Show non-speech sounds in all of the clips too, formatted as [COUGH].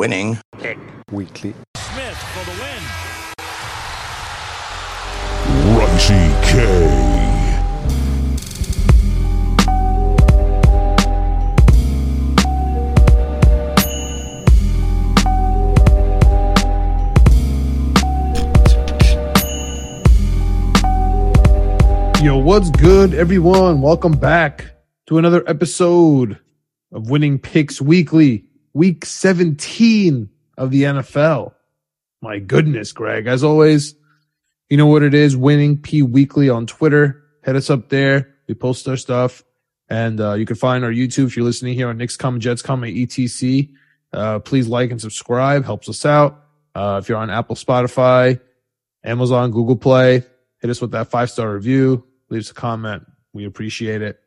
Winning. Pick. Weekly. Smith for the win. Ricey K. Yo, what's good, everyone? Welcome back to another episode of Winning Picks Weekly, week 17 of the NFL. My goodness, Greg. As always, you know what it is, Winning P Weekly on Twitter. Head us up there. We post our stuff. And uh, you can find our YouTube if you're listening here on Knicks Come Jets Come ETC. Uh, please like and subscribe. Helps us out. Uh, if you're on Apple, Spotify, Amazon, Google Play, hit us with that five star review. Leave us a comment. We appreciate it.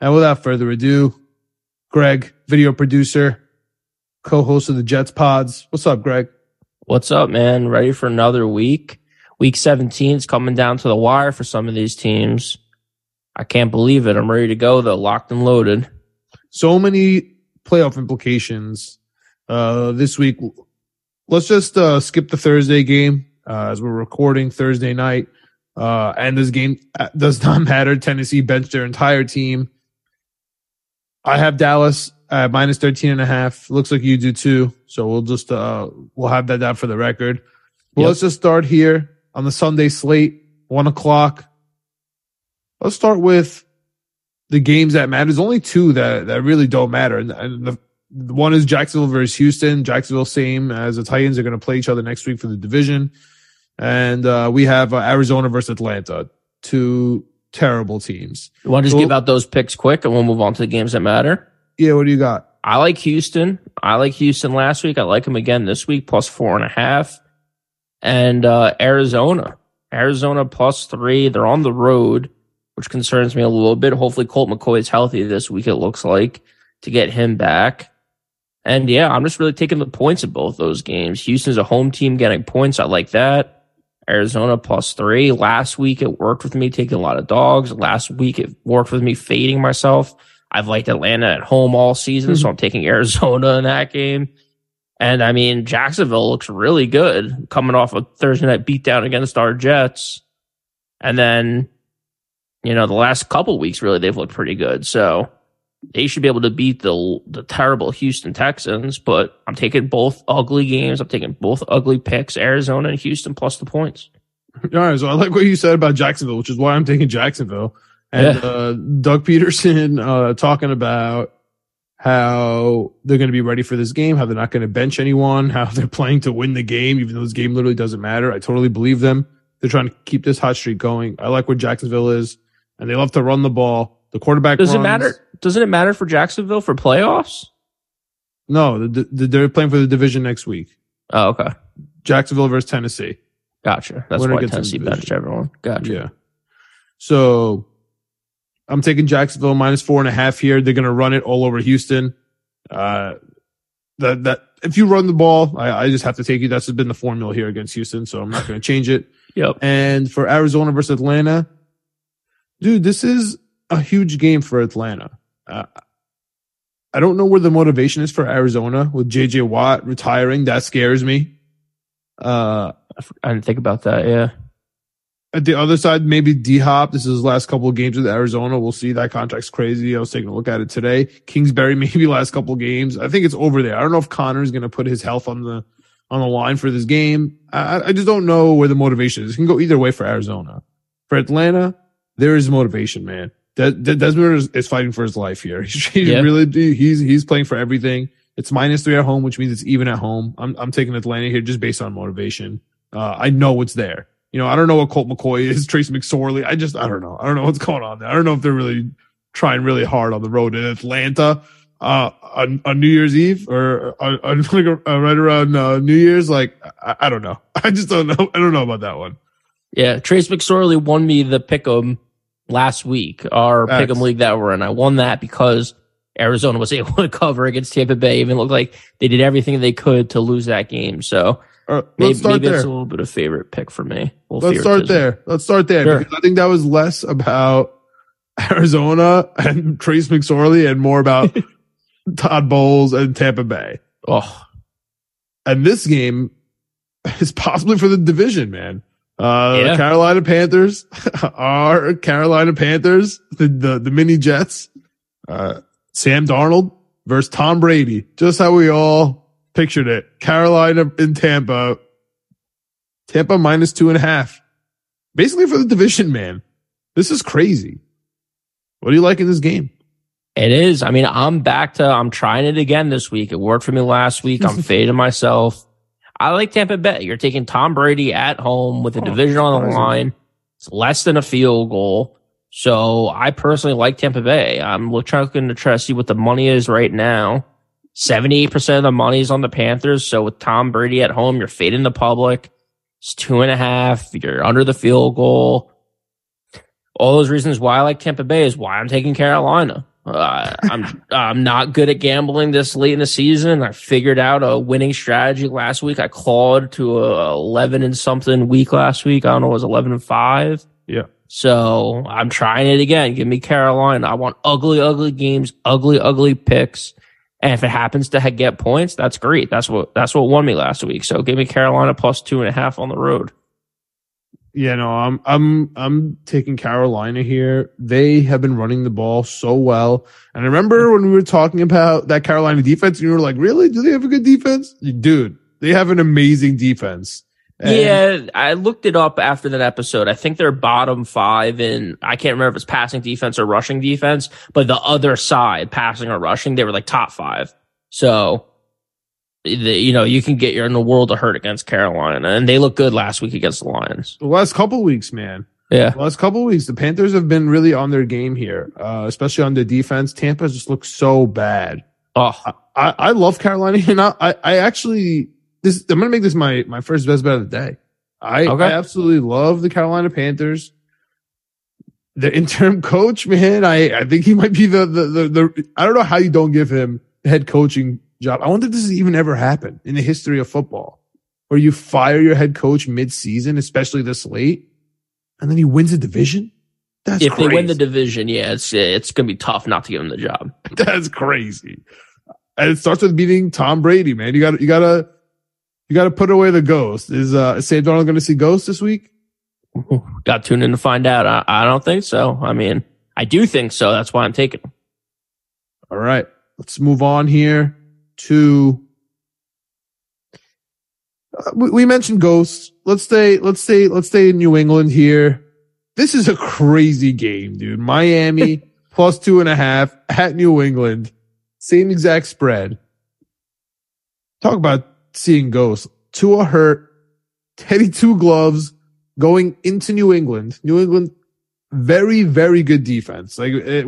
And without further ado, Greg, video producer, co-host of the Jets Pods. What's up, Greg? What's up, man? Ready for another week? Week 17 is coming down to the wire for some of these teams. I can't believe it. I'm ready to go though, locked and loaded. So many playoff implications uh, this week. Let's just uh, skip the Thursday game uh, as we're recording Thursday night. Uh, and this game uh, does not [LAUGHS] matter. Tennessee benched their entire team. I have Dallas at minus 13 and a half. Looks like you do too. So we'll just, uh, we'll have that down for the record. Well, Yep. let's just start here on the Sunday slate, one o'clock. Let's start with the games that matter. There's only two that, that really don't matter. And, and the, the one is Jacksonville versus Houston. Jacksonville, same as the Titans, are going to play each other next week for the division. And uh, we have uh, Arizona versus Atlanta, two terrible teams. You want to just Cool. give out those picks quick and we'll move on to the games that matter? Yeah, what do you got? I like Houston. I like Houston last week. I like them again this week, plus four and a half. And uh, Arizona. Arizona plus three. They're on the road, which concerns me a little bit. Hopefully Colt McCoy is healthy this week, it looks like, to get him back. And yeah, I'm just really taking the points in both those games. Houston's a home team getting points. I like that. Arizona plus three. Last week it worked with me taking a lot of dogs. Last week it worked with me fading myself. I've liked Atlanta at home all season, so hmm. I'm taking [LAUGHS] Arizona in that game. And I mean, Jacksonville looks really good coming off a Thursday night beatdown against our Jets. And then, you know, the last couple weeks, really, they've looked pretty good. So they should be able to beat the, the terrible Houston Texans, but I'm taking both ugly games. I'm taking both ugly picks, Arizona and Houston plus the points. All right, so I like what you said about Jacksonville, which is why I'm taking Jacksonville. And Yeah. uh, Doug Pederson uh, talking about how they're going to be ready for this game, how they're not going to bench anyone, [LAUGHS] how they're playing to win the game, even though this game literally doesn't matter. I totally believe them. They're trying to keep this hot streak going. I like where Jacksonville is, and they love to run the ball. The quarterback Does it matter? Doesn't it matter for Jacksonville for playoffs? No, the, the, they're playing for the division next week. Oh, okay. Jacksonville versus Tennessee. Gotcha. That's Winner why Tennessee benched everyone. Gotcha. Yeah. So I'm taking Jacksonville minus four and a half here. They're going to run it all over Houston. Uh, that, that, if you run the ball, I, I just have to take you. That's been the formula here against Houston. So I'm not going to change it. Yep. And for Arizona versus Atlanta, dude, this is a huge game for Atlanta. Uh, I don't know where the motivation is for Arizona with JJ Watt retiring. That scares me. Uh, I didn't think about that. Yeah. At the other side, maybe D Hop. This is his last couple of games with Arizona. We'll see. That contract's crazy. I was taking a look at it today. Kingsbury, [LAUGHS] maybe last couple of games. I think it's over there. I don't know if Connor's going to put his health on the on the line for this game. I, I just don't know where the motivation is. It can go either way for Arizona. For Atlanta, there is motivation, man. Des- Des- Desmond is, is fighting for his life here. [LAUGHS] Yeah. really he's he's playing for everything. It's minus three at home, which means it's even at home. I'm I'm taking Atlanta here just based on motivation. Uh, I know it's there. You know, I don't know what Colt McCoy is, [LAUGHS] Trace McSorley. I just, I don't know. I don't know what's going on there. I don't know if they're really trying really hard on the road in Atlanta, uh, on, on New Year's Eve or on, on [LAUGHS] uh, right around uh, New Year's. Like, I, I don't know. [LAUGHS] I just don't know. I don't know about that one. Yeah. Trace McSorley won me the pick'em last week, our pick'em league that we're in. I won that because Arizona was able to cover against Tampa Bay. Even looked like they did everything they could to lose that game. So Uh, maybe, let's start maybe there. it's a little bit of favorite pick for me. Well, Let's start there. Let's start there Sure. because I think that was less about [LAUGHS] Arizona and Trace McSorley and more about [LAUGHS] Todd Bowles and Tampa Bay. Oh, and this game [LAUGHS] is possibly for the division, man. Uh, Yeah. the Carolina Panthers are Carolina Panthers, the, the, the mini Jets, uh, Sam Darnold versus Tom Brady, just how we all pictured it. Carolina in Tampa, Tampa minus two and a half, basically for the division, man. This is crazy. What do you like in this game? It is. I mean, I'm back to, I'm trying it again this week. It worked for me last week. I'm [LAUGHS] fading myself. I like Tampa Bay. You're taking Tom Brady at home with a Oh, division on the line. It's less than a field goal. So I personally like Tampa Bay. I'm look- trying to try to see what the money is right now. 78% of the money is on the Panthers. So with Tom Brady at home, you're fading the public. It's two and a half. You're under the field goal. All those reasons why I like Tampa Bay is why I'm taking Carolina. Uh, I'm [LAUGHS] I'm not good at gambling this late in the season. I figured out a winning strategy last week. I clawed to a 11 and something week last week. I don't know, it was 11 and five. Yeah. So I'm trying it again. Give me Carolina. I want ugly, ugly games, ugly, ugly picks. And if it happens to get points, that's great. That's what that's what won me last week. So give me Carolina plus two and a half on the road. Yeah, no, I'm I'm I'm taking Carolina here. They have been running the ball so well. And I remember when we were talking about that Carolina defense, you were like, "Really? Do they have a good defense?" Dude, they have an amazing defense. And yeah, I looked it up after that episode. I think they're bottom five in, I can't remember if it's passing defense or rushing defense, but the other side, passing or rushing, they were like top five. So, the, you know, you can get you're in the world of hurt against Carolina, and they look good last week against the Lions. the last couple weeks, man. Yeah. The last couple weeks, the Panthers have been really on their game here, uh, especially on the defense. Tampa just looks so bad. Oh, I, I love Carolina, [LAUGHS] and I, I I actually this I'm gonna make this my my first best bet of the day. I, Okay. I absolutely love the Carolina Panthers. The interim [LAUGHS] coach, man, I I think he might be the the the, the I don't know how you don't give him the head coaching job. I wonder if this has even ever happened in the history of football, where you fire your head coach mid season, especially this late, and then he wins a division. That's if crazy. they win the division, yeah, it's it's gonna be tough not to give him the job. [LAUGHS] That's crazy. And it starts with beating Tom Brady, man. You got you gotta you gotta put away the ghost. Is uh is Sam Darnold gonna see ghosts this week? Got to tune in to find out. I, I don't think so. I mean, I do think so. That's why I'm taking. them. All right. Let's move on here to uh, we, we mentioned ghosts. Let's stay let's stay let's stay in New England here. This is a crazy game, dude. Miami [LAUGHS] plus two and a half at New England. Same exact spread. Talk about seeing ghosts. Tua hurt. Teddy two gloves going into New England. New England, very, very good defense. Like it,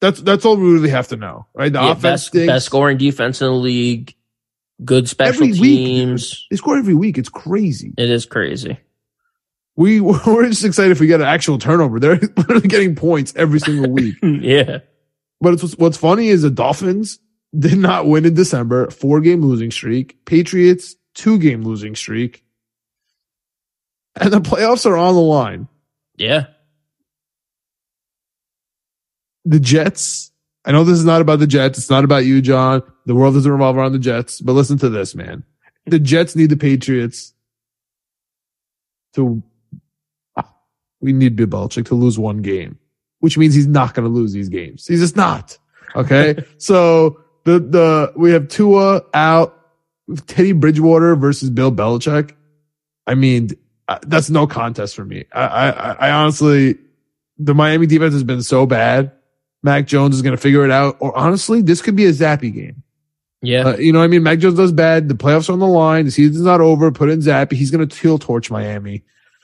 that's, that's all we really have to know, right? The Yeah, offense best best scoring defense in the league. Good special Every week, teams. They score every week. It's crazy. It is crazy. We, [LAUGHS] we're just excited if we get an actual turnover. They're [LAUGHS] literally getting points every single week. [LAUGHS] yeah. But it's, what's funny is the Dolphins did not win in December, four game losing streak. Patriots, two game losing streak. And the playoffs are on the line. Yeah. The Jets, I know this is not about the Jets. It's not about you, John. The world doesn't revolve around the Jets, but listen to this, man. The Jets need the Patriots to, we need Bill Belichick to lose one game, which means he's not going to lose these games. He's just not. Okay. [LAUGHS] so the, the, we have Tua out, Teddy Bridgewater versus Bill Belichick. I mean, uh, that's no contest for me. I, I, I honestly, the Miami defense has been so bad. Mac Jones is going to figure it out. Or honestly, this could be a Zappe game. Yeah. Uh, you know what I mean? Mac Jones does bad. The playoffs are on the line. The season's not over. Put in Zappe. He's going to heel torch Miami.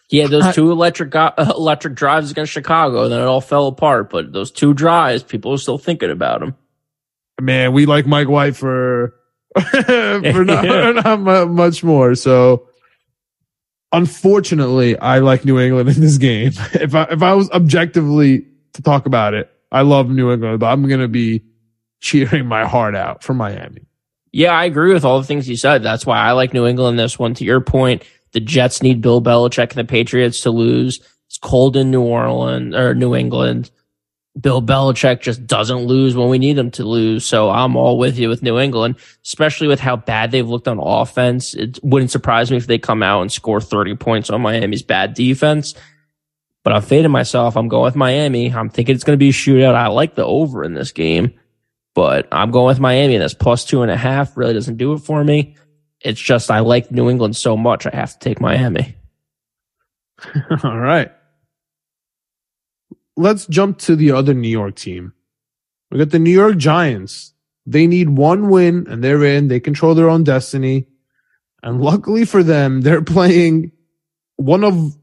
he had those two electric go- [LAUGHS] electric drives against Chicago, and then it all fell apart. But those two drives, people are still thinking about them. Man, we like Mike White for, [LAUGHS] for not, [LAUGHS] Yeah. not much more. So unfortunately, I like New England in this game. [LAUGHS] If I, if I was objectively to talk about it, I love New England, but I'm going to be cheering my heart out for Miami. Yeah, I agree with all the things you said. That's why I like New England this one. To your point, the Jets need Bill Belichick and the Patriots to lose. It's cold in New Orleans or New England. Bill Belichick just doesn't lose when we need him to lose. So I'm all with you with New England, especially with how bad they've looked on offense. It wouldn't surprise me if they come out and score 30 points on Miami's bad defense. But I'm fading myself. I'm going with Miami. I'm thinking it's going to be a shootout. I like the over in this game, but I'm going with Miami. That's plus two and a half. Really doesn't do it for me. It's just I like New England so much. I have to take Miami. [LAUGHS] All right. Let's jump to the other New York team. We got the New York Giants. They need one win and they're in. They control their own destiny. And luckily for them, [LAUGHS] they're playing one of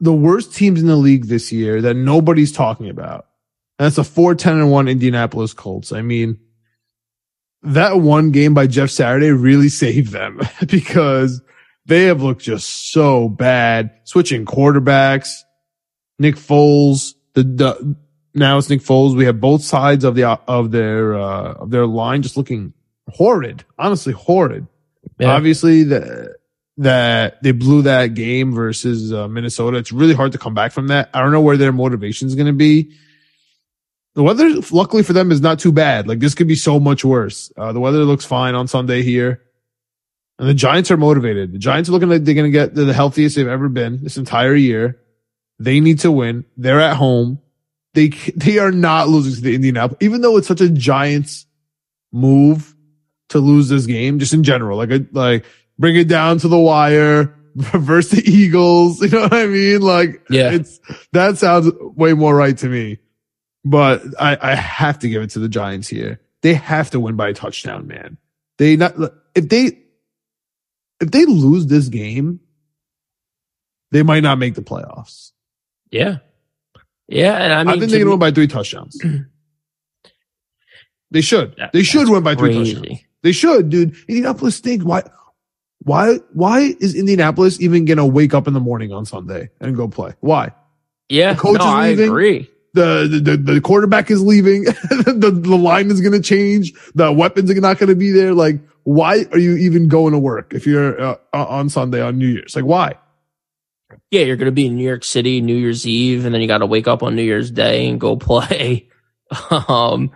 the worst teams in the league this year that nobody's talking about. And that's a 4 10 and 1 Indianapolis Colts. I mean, that one game by Jeff Saturday really [LAUGHS] saved them [LAUGHS] because they have looked just so bad. Switching quarterbacks, Nick Foles, the, the now it's Nick Foles. We have both sides of the of their uh, of their line just looking horrid, honestly horrid. Yeah. Obviously, the that they blew that game versus uh, Minnesota. It's really hard to come back from that. I don't know where their motivation is going to be. The weather, luckily for them, is not too bad. Like this could be so much worse. Uh, the weather looks fine on Sunday here. And the Giants are motivated. The Giants are looking like they're going to get the healthiest they've ever been this entire year. They need to win. They're at home. They, they are not losing to the Indianapolis, even though it's such a Giants move to lose this game, just in general. Like, a, like bring it down to the wire [LAUGHS] versus the Eagles. [LAUGHS] You know what I mean? Like, Yeah. it's, that sounds way more right to me. But I, I have to give it to the Giants here. They have to win by a touchdown, man. They not, if they, if they lose this game, they might not make the playoffs. Yeah. Yeah. And I I, think to they can win by three touchdowns. [CLEARS THROAT] they should. that- They should win by three crazy. touchdowns. They should, dude. Indianapolis stinks. Why? Why? Why is Indianapolis even gonna wake up in the morning on Sunday and go play? Why? Yeah. The coach no, is I leaving. agree. The the, the, quarterback is leaving. [LAUGHS] the, the line is gonna change. The weapons are not gonna be there. Like, why are you even going to work if you're uh, on Sunday on New Year's? Like, why? Yeah. You're going to be in New York City New Year's Eve and then you got to wake up on New Year's Day and go play. [LAUGHS] um,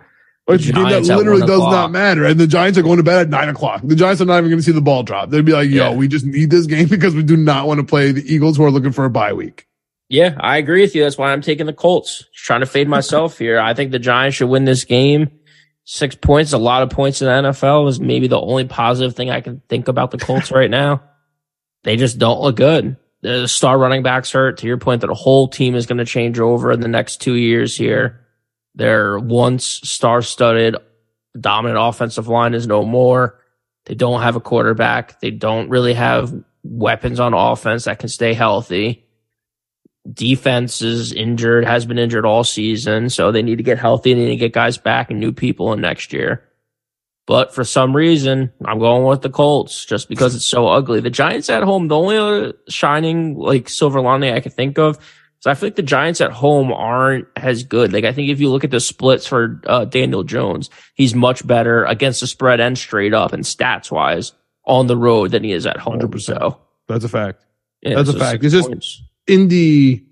Which The game that literally does not matter. And the Giants are going to bed at nine o'clock. The Giants are not even going to see the ball drop. They'd be like, yo, Yeah. we just need this game [LAUGHS] because we do not want to play the Eagles who are looking for a bye week. Yeah, I agree with you. That's why I'm taking the Colts. Just trying to fade myself here. I think the Giants should win this game. Six points, a lot of points in the NFL is maybe the only positive thing I can think about the Colts [LAUGHS] right now. They just don't look good. The star running backs hurt. To your point, that a whole team is going to change over in the next two years here. Their once star studded dominant offensive line is no more. They don't have a quarterback. They don't really have weapons on offense that can stay healthy defense is injured, has been injured all season, so they need to get healthy. They need to get guys back and new people in next year. But for some reason, I'm going with the Colts just because it's so ugly. The Giants at home, the only other shining like silver lining I can think of is I feel like the Giants at home aren't as good. Like I think if you look at the splits for uh, Daniel Jones, he's much better against the spread and straight up and stats wise on the road than he is at home. 100%. So That's a fact. yeah, That's a fact. It's just- points. Indy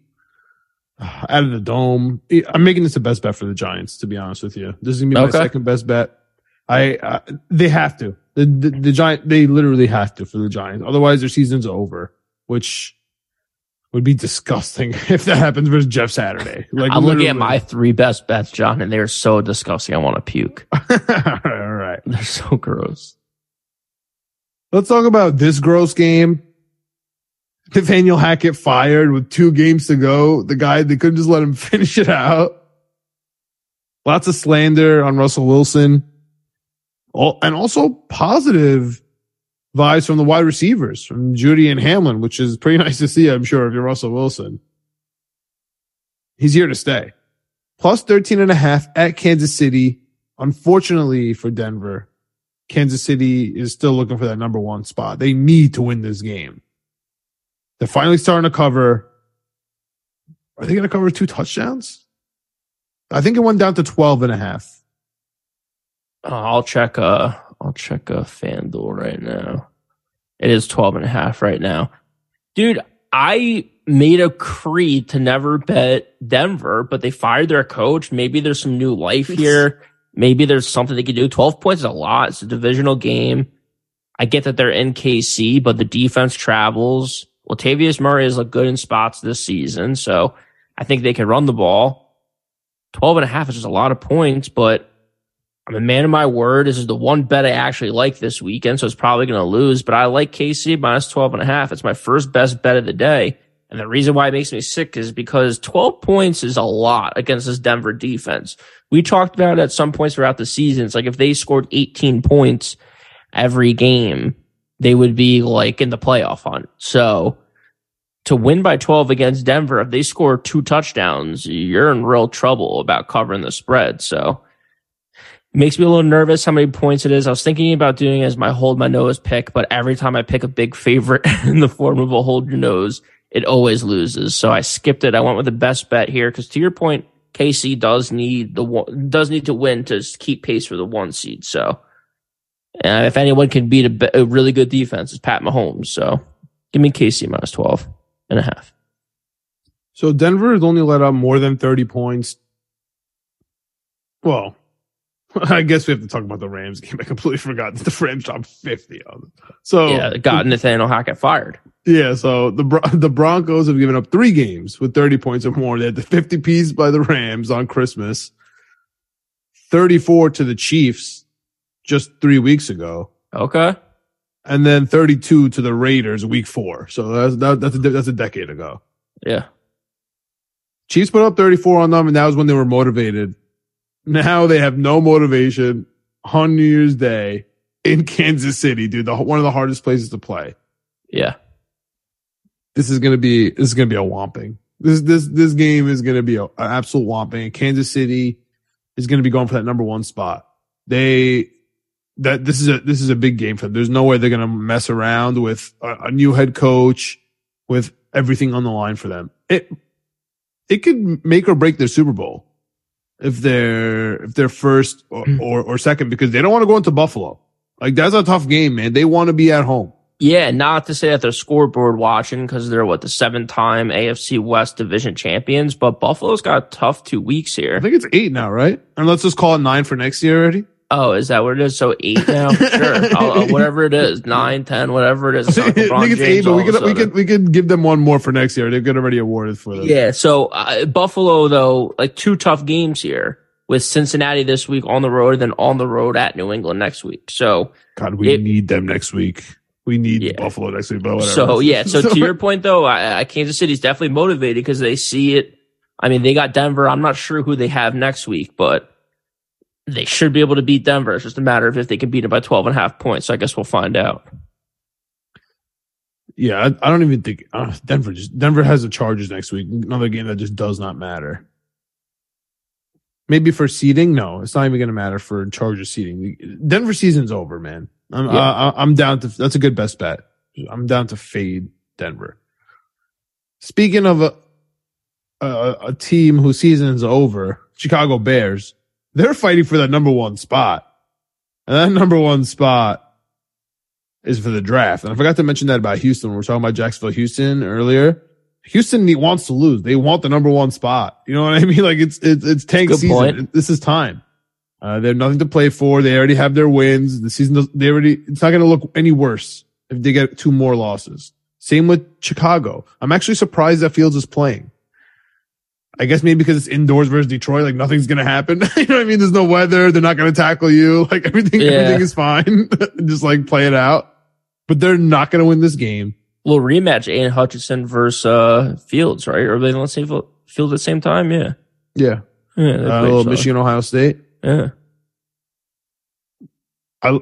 out of the dome. I'm making this the best bet for the Giants, to be honest with you. This is gonna be my Okay. second best bet. I, uh, they have to. The, the the Giant they literally have to for the Giants. Otherwise their season's over, which would be disgusting [LAUGHS] if that happens versus Jeff Saturday. Like I'm looking at my three best bets, John, and they're so disgusting. I want to puke. all right, [LAUGHS] all right. They're so gross. Let's talk about this gross game. Nathaniel Hackett fired with two games to go. The guy, they couldn't just let him [LAUGHS] finish it out. Lots of slander on Russell Wilson. And also positive vibes from the wide receivers, from Jeudy and Hamlin, which is pretty [LAUGHS] nice to see, I'm sure, if you're Russell Wilson. He's here to stay. Plus 13 and a half at Kansas City. Unfortunately for Denver, Kansas City is still looking for that number one spot. They need to win this game. They're finally starting to cover. Are they going to cover two touchdowns? I think it went down to 12 and a half. Uh, I'll check. Uh, I'll check a FanDuel right now. It is 12 and a half right now, dude. I made a creed to never bet Denver, but they fired their coach. Maybe there's some new life here. Maybe there's something they could do. 12 points is a lot. It's a divisional game. I get that they're in KC, but the defense travels. Latavius Murray has looked good in spots this season, so I think they can run the ball. 12 and a half is just a lot of points, but I'm a man of my word. This is the one bet I actually like this weekend, so it's probably going to lose, but I like KC minus 12 and a half. It's my first best bet of the day. And the reason why it makes me sick is because 12 points is a lot against this Denver defense. We talked about it at some points throughout the season. It's like if they scored 18 points every game, they would be like in the playoff hunt. So to win by 12 against Denver, if they score two touchdowns, you're in real trouble about covering the spread. So makes me a little nervous how many points it is. I was thinking about doing as my hold my nose pick, but every time I pick a big favorite [LAUGHS] in the form of a hold your nose, it always loses. So I skipped it. I went with the best bet here because to your point, KC does need the one, does need to win to keep pace for the one seed. So if anyone can beat a, a, really good defense, it's Pat Mahomes. So give me KC minus 12 and a half. So Denver has only let up more than 30 points. Well, [LAUGHS] I guess we have to talk about the Rams game. I completely forgot that the Rams dropped 50 on them. So yeah, got Nathaniel Hackett fired. Yeah, so the [LAUGHS] the Broncos have given up three games with 30 points or more. They had the 50 piece by the Rams on Christmas, 34 to the Chiefs just three weeks ago. Okay. And then 32 to the Raiders week four. So that's, that, that's, a, that's a decade ago. Yeah. Chiefs put up 34 on them, and that was when they were motivated. Now they have no motivation on New Year's Day in [LAUGHS] Kansas City, dude. The, one of the hardest places to play. Yeah. This is gonna be this is gonna be a whomping. This this this game is gonna be a, an absolute whomping. Kansas City is gonna be going for that number one spot. They that this is a this is a big game for them. There's no way they're gonna mess around with a, a new head coach with everything on the line for them. It it could make or break their Super Bowl if they're if they're first or, hmm. or, or second because they don't want to go into Buffalo. Like that's a tough game, man. They want to be at home. Yeah, not to say that they're scoreboard watching because they're what the seven time AFC West division champions, but Buffalo's got a tough two weeks here. I think it's eight now, right? And let's just call it nine for next year already. Oh, is that what it is? So eight now? [LAUGHS] sure. uh, whatever it is, nine, ten, whatever it is. It's I think it's eight, but we could, we could, we could give them one more for next year. They've got already awarded for them. Yeah. So, uh, Buffalo though, like two tough games here with Cincinnati this week on the road and then on the road at New England next week. So, God, we it, need them next week. We need yeah. Buffalo next week, but whatever. So, yeah. [LAUGHS] So, to your point though, I, I, Kansas City's definitely motivated because they see it. I mean, they got Denver. I'm not sure who they have next week, but they should be able to beat Denver. It's just a matter of if they can beat it by 12 and a half points. So I guess we'll find out. Yeah, I, I don't even think uh, Denver just Denver has the Chargers next week. Another game that just does not matter. Maybe for seeding, no, it's not even going to matter for Chargers seeding. Denver season's over, man. I'm yeah. I, I'm down to that's a good best bet. I'm down to fade Denver. Speaking of a a, a team whose season's over, Chicago Bears they're fighting for that number one spot. And that number one spot is for the draft. And I forgot to mention that about Houston. We are talking about Jacksonville, Houston earlier. Houston wants to lose. They want the number one spot. You know what I [LAUGHS] mean? Like it's, it's, it's tank Good season. Point. This is time. Uh, they have nothing to play for. They already have their wins. The season, they already, it's not going to look any worse if they get two more losses. Same with Chicago. I'm actually surprised that Fields is playing. I guess maybe because it's indoors versus Detroit, like nothing's gonna happen. [LAUGHS] you know what I mean? There's no weather. They're not gonna tackle you. [LAUGHS] Like everything, yeah. everything is fine. [LAUGHS] Just like play it out. But they're not gonna win this game. Little rematch: Aidan Hutchinson versus uh, Fields, right? Or they don't say field at the same time? Yeah. Yeah. Yeah. Uh, little Michigan, Ohio State. Yeah. I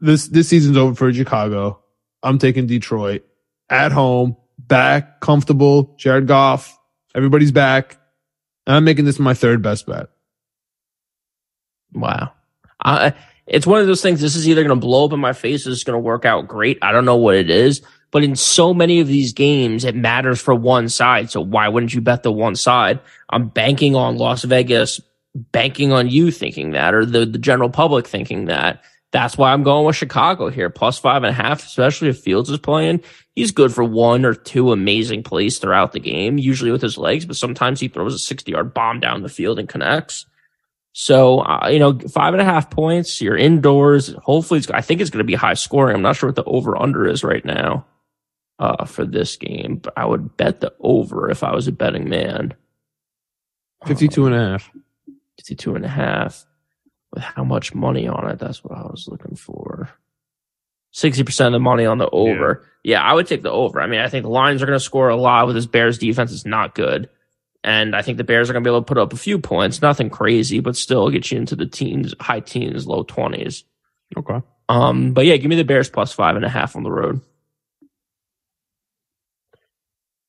this this season's over for Chicago. I'm taking Detroit at home, back, comfortable. Jared Goff Everybody's back. I'm making this my third best bet. Wow. Uh, it's one of those things. This is either going to blow up in my face or it's going to work out great. I don't know what it is, but in so many of these games, it matters for one side. So why wouldn't you bet the one side? I'm banking on Las Vegas, banking on you thinking that or the, the general public thinking that That's why I'm going with Chicago here, plus five and a half, especially if Fields is playing. He's good for one or two amazing plays throughout the game, usually with his legs, but sometimes he throws a 60 yard bomb down the field and connects. So, uh, you know, five and a half points, you're indoors. Hopefully, I think it's going to be high scoring. I'm not sure what the over under is right now, uh, for this game, but I would bet the over if I was a betting man. 52 and a half. 52 and a half with how much money on it. That's what I was looking for. 60% of the money on the over. Yeah. yeah, I would take the over. I mean, I think the Lions are going to score a lot with this Bears defense is not good. And I think the Bears are going to be able to put up a few points, nothing crazy, but still get you into the teens, high teens, low twenties. Okay. Um, but yeah, give me the Bears plus five and a half on the road.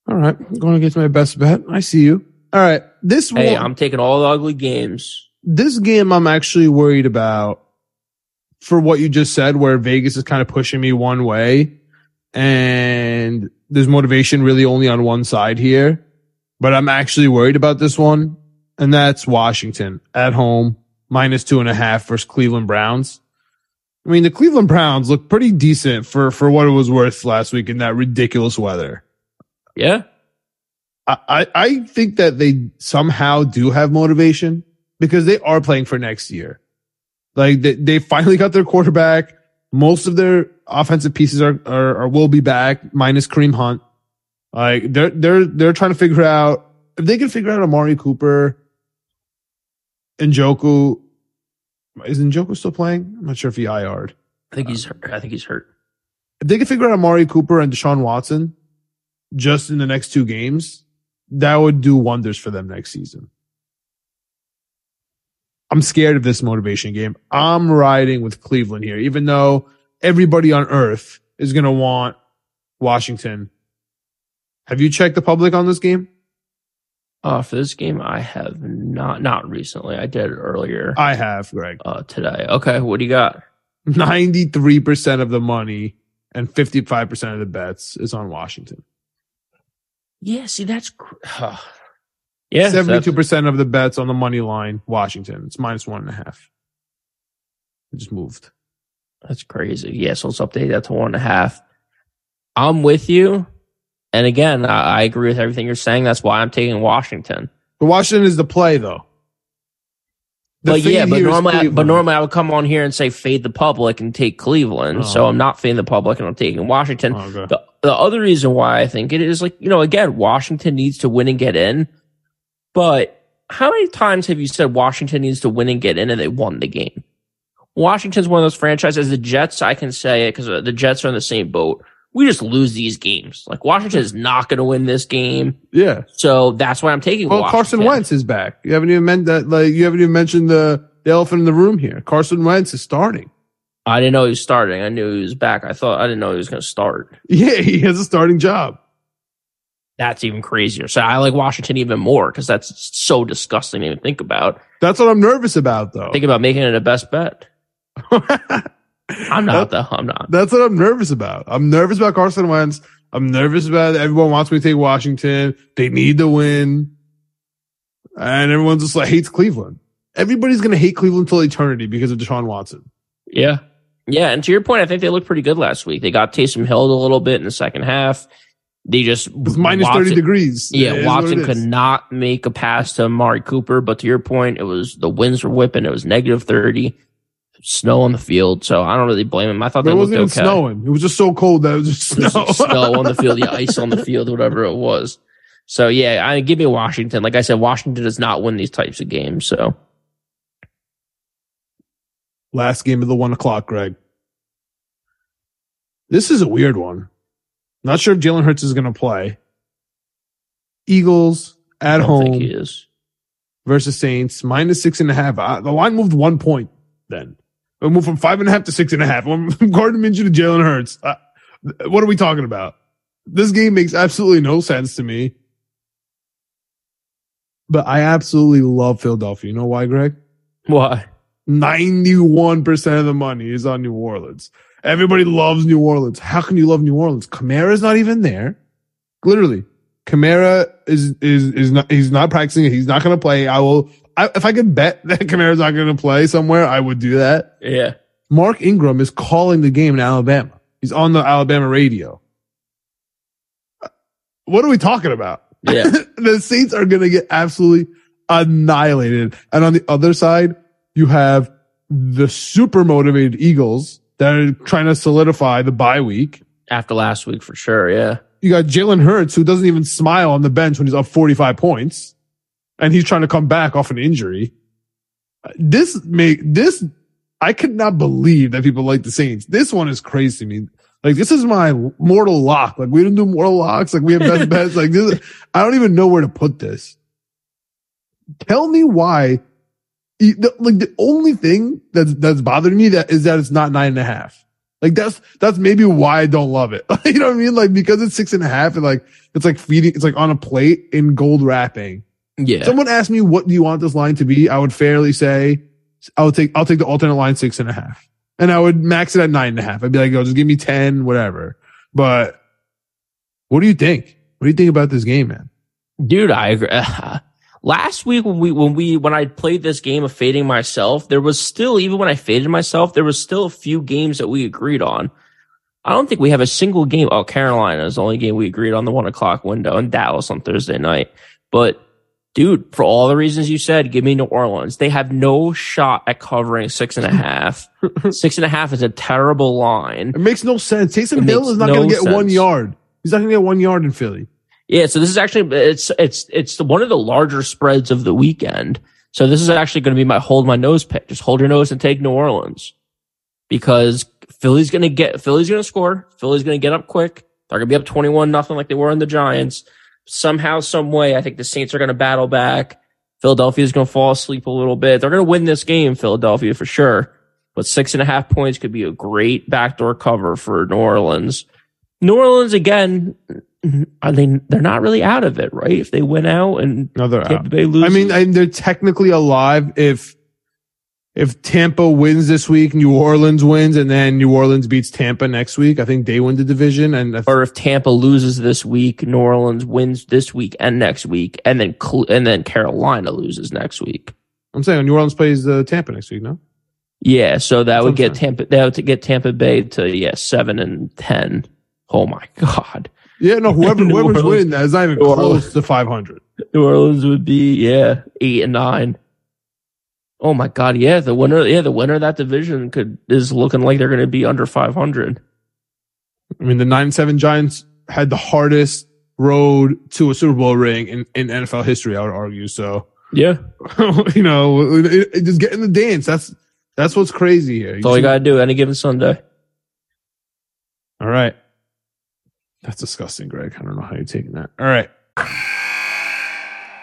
All right. I'm going to get to my best bet. I see you. All right. This Hey, one, I'm taking all the ugly games. This game I'm actually worried about for what you just said, where Vegas is kind of pushing me one way and there's motivation really only on one side here. But I'm actually worried about this one. And that's Washington at home, minus two and a half versus Cleveland Browns. I mean, the Cleveland Browns look pretty decent for, for what it was worth last week in that ridiculous weather. Yeah. I, I I think that they somehow do have motivation because they are playing for next year. Like they, they finally got their quarterback. Most of their offensive pieces are, are, are will be back minus Kareem Hunt. Like they're, they're, they're trying to figure out if they can figure out Amari Cooper and Njoku. Is Njoku still playing? I'm not sure if he IR'd. I think he's hurt. I think he's hurt. If they can figure out Amari Cooper and Deshaun Watson just in the next two games, that would do wonders for them next season. I'm scared of this motivation game. I'm riding with Cleveland here, even though everybody on earth is going to want Washington. Have you checked the public on this game? Uh, for this game, I have not, not recently. I did earlier, I have, Greg. uh, today. Okay. What do you got? 93% of the money and 55% of the bets is on Washington. Yeah. See, that's, cr- [SIGHS] yeah. Seventy-two that's- percent of the bets on the money line, Washington. It's minus one and a half. It just moved. That's crazy. Yeah, so let's update that to one and a half. I'm with you. And again, I, I agree with everything you're saying. That's why I'm taking Washington. But Washington is the play, though. The but yeah, but normally, but normally I would come on here and say fade the public and take Cleveland. Oh. So I'm not fading the public and I'm taking Washington. Oh, okay. The, the other reason why I think it is like, you know, again, Washington needs to win and get in. But how many times have you said Washington needs to win and get in and they won the game? Washington's one of those franchises. The Jets, I can say it because uh, the Jets are in the same boat. We just lose these games. Like Washington is not going to win this game. Yeah. So that's why I'm taking Well, Washington. Carson Wentz is back. You haven't even meant that. Like you haven't even mentioned the, the elephant in the room here. Carson Wentz is starting. I didn't know he was starting. I knew he was back. I thought I didn't know he was going to start. [LAUGHS] Yeah, he has a starting job. That's even crazier. So I like Washington even more because that's so disgusting to even think about. That's what I'm nervous about, though. Think about making it a best bet. [LAUGHS] I'm not though. I'm not. That's what I'm nervous about. I'm nervous about Carson Wentz. I'm nervous about everyone wants me to take Washington. They need to win. And everyone just like hates Cleveland. Everybody's going to hate Cleveland till eternity because of Deshaun Watson. Yeah. Yeah. And to your point, I think they looked pretty good last week. They got Taysom Hill a little bit in the second half. They just minus 30 degrees. Yeah, what Watson could not make a pass to Amari Cooper, but to your point, it was the winds were whipping. It was negative 30, snow on the field. So I don't really blame him. I thought it looked wasn't okay. snowing. It was just so cold that it was just [LAUGHS] snow. snow on the field, the ice on the field, whatever it was. So yeah, I give me Washington. Like I said, Washington does not win these types of games. So Last game of the one o'clock, Greg. This is a weird one. Not sure if Jalen Hurts is going to play. Eagles at home. think he is. versus Saints, minus six and a half. Uh, the line moved one point then. It moved from five and a half to six and a half. From [LAUGHS] Gardner Minshew to Jalen Hurts. Uh, what are we talking about? This game makes absolutely no sense to me. But I absolutely love Philadelphia. You know why, Greg? Why? 91% of the money is on New Orleans. Everybody loves New Orleans. How can you love New Orleans? Kamara's not even there. Literally. Kamara is, is, is not, he's not practicing. He's not going to play. I will, I, if I could bet [LAUGHS] that Kamara's not going to play somewhere, I would do that. Yeah. Mark Ingram is calling the game in Alabama. He's on the Alabama radio. What are we talking about? Yeah. [LAUGHS] the Saints are going to get absolutely annihilated. And on the other side, you have the super motivated Eagles that are trying to solidify the bye week. After last week, for sure. Yeah. You got Jalen Hurts, who doesn't even smile on the bench when he's up 45 points and he's trying to come back off an injury. This make this, I could not believe that people like the Saints. This one is crazy to me. Like this is my mortal lock. Like we didn't do mortal locks. Like we have best [LAUGHS] bets. Like this, I don't even know where to put this. Tell me why. The- Like the only thing that's that's bothering me that is that it's not nine and a half. Like that's that's maybe why I don't love it. [LAUGHS] you know what I mean? Like because it's six and a half and like it's like feeding. It's like on a plate in gold wrapping. Yeah. Someone asked me what do you want this line to be? I would fairly say I would take I'll take the alternate line six and a half. And I would max it at nine and a half. I'd be like, oh, just give me 10, whatever. But what do you think? What do you think about this game, man? Dude, I agree. [LAUGHS] Last week when we when we when I played this game of fading myself, there was still even when I faded myself, there was still a few games that we agreed on. I don't think we have a single game. Oh, Carolina is the only game we agreed on the one o'clock window, and Dallas on Thursday night. But dude, for all the reasons you said, give me New Orleans. They have no shot at covering six and a [LAUGHS] half. six and a half is a terrible line. It makes no sense. Taysom It Hill is not no going to get one yard. He's not going to get one yard in Philly. Yeah, so this is actually it's it's it's one of the larger spreads of the weekend. So this is actually going to be my hold my nose pick. Just hold your nose and take New Orleans because Philly's going to get Philly's going to score. Philly's going to get up quick. They're going to be up twenty one nothing like they were in the Giants. Somehow, some way, I think the Saints are going to battle back. Philadelphia's going to fall asleep a little bit. They're going to win this game, Philadelphia for sure. But six and a half points could be a great backdoor cover for New Orleans. New Orleans again, are they? They're not really out of it, right? If they win out and No, they're Tampa out. Bay loses, I mean, I, they're technically alive if if Tampa wins this week, New Orleans wins, and then New Orleans beats Tampa next week. I think they win the division, and if, or if Tampa loses this week, New Orleans wins this week and next week, and then and then Carolina loses next week. I'm saying New Orleans plays uh, Tampa next week. No, Yeah, so that That's would get Tampa. That would get Tampa Bay to yeah seven and ten. Oh my [LAUGHS] god, yeah, no. Whoever [LAUGHS] whoever's Orleans- winning that is not even New close Orleans. to 500. New Orleans would be yeah eight and nine. Oh my god, yeah, the winner, yeah, the winner of that division could is looking like they're going to be under five hundred. I mean, the nine seven Giants had the hardest road to a Super Bowl ring in, in NFL history. I would argue. So, Yeah, [LAUGHS] you know, it, it- just get in the dance. That's that's what's crazy here. that's all you got to do any given Sunday. All right. That's disgusting, Greg. I don't know how you're taking that. All right.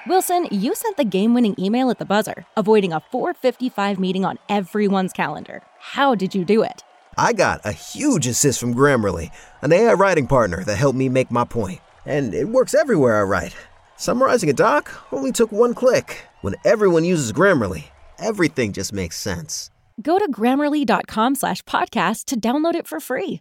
Wilson, you sent the game winning email at the buzzer, avoiding a 455 meeting on everyone's calendar. How did you do it? I got a huge assist from Grammarly, an AI writing partner that helped me make my point. And it works everywhere I write. Summarizing a doc only took one click. When everyone uses Grammarly, everything just makes sense. Go to grammarly.com slash podcast to download it for free.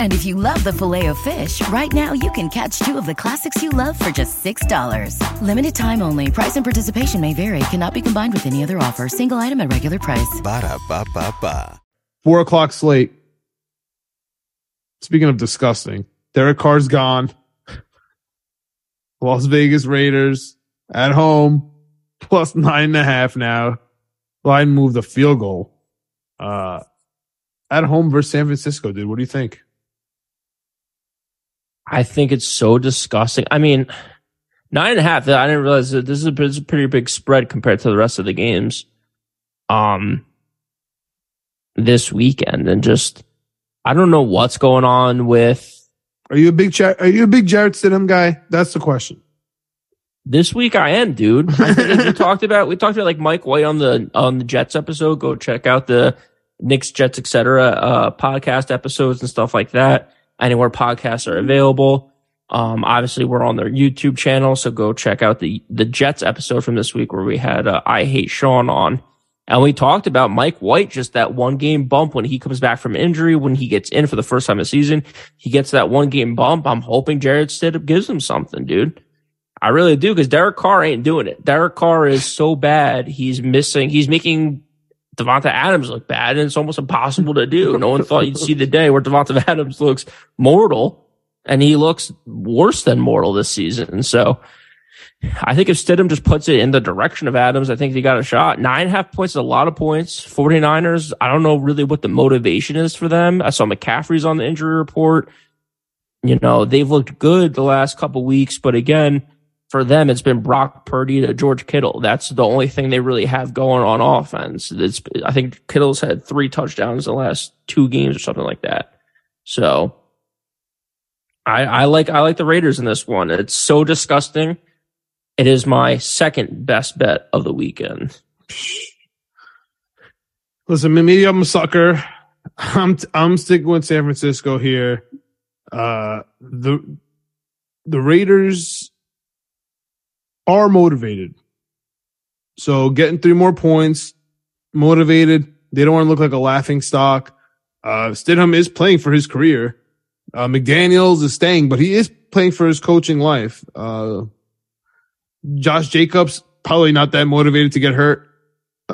And if you love the filet of fish, right now you can catch two of the classics you love for just $6. Limited time only. Price and participation may vary. Cannot be combined with any other offer. Single item at regular price. Ba-da-ba-ba-ba. Four o'clock slate. Speaking of disgusting, Derek Carr's gone. [LAUGHS] Las Vegas Raiders at home, plus nine and a half now. Line moved a field goal. Uh, at home versus San Francisco, dude. What do you think? I think it's so disgusting. I mean, nine and a half. I didn't realize that this is a, this is a pretty big spread compared to the rest of the games. Um, this weekend and just I don't know what's going on with Are you a big Are you a big Jarrett Stidham guy? That's the question. this week. I am, dude. I think we [LAUGHS] talked about we talked about like Mike White on the on the Jets episode. Go check out the Knicks, Jets, etc. Uh, podcast episodes and stuff like that. Anywhere podcasts are available. Um, obviously we're on their YouTube channel, so go check out the the Jets episode from this week where we had uh, I hate Sean on, and we talked about Mike White just that one game bump when he comes back from injury when he gets in for the first time this season. He gets that one game bump. I'm hoping Jarrett Stidham gives him something, dude. I really do because Derek Carr ain't doing it. Derek Carr is so bad. He's missing. He's making Davante Adams look bad, and it's almost impossible to do. No one thought you'd see the day where Davante [LAUGHS] Adams looks mortal, and he looks worse than mortal this season. So I think if Stidham just puts it in the direction of Adams, I think he got a shot. Nine and a half points is a lot of points. 49ers, I don't know really what the motivation is for them. I saw McCaffrey's on the injury report. You know, they've looked good the last couple weeks, but again, for them, it's been Brock Purdy to George Kittle. That's the only thing they really have going on offense. It's, I think Kittle's had three touchdowns the last two games or something like that. So I, I like, I like the Raiders in this one. It's so disgusting. It is my second best bet of the weekend. Listen, maybe I'm a sucker. I'm I'm sticking with San Francisco here. Uh, the the Raiders are motivated. So getting three more points, motivated. They don't want to look like a laughing stock. Uh, Stidham is playing for his career. Uh, McDaniels is staying, but he is playing for his coaching life. Uh, Josh Jacobs probably not that motivated to get hurt.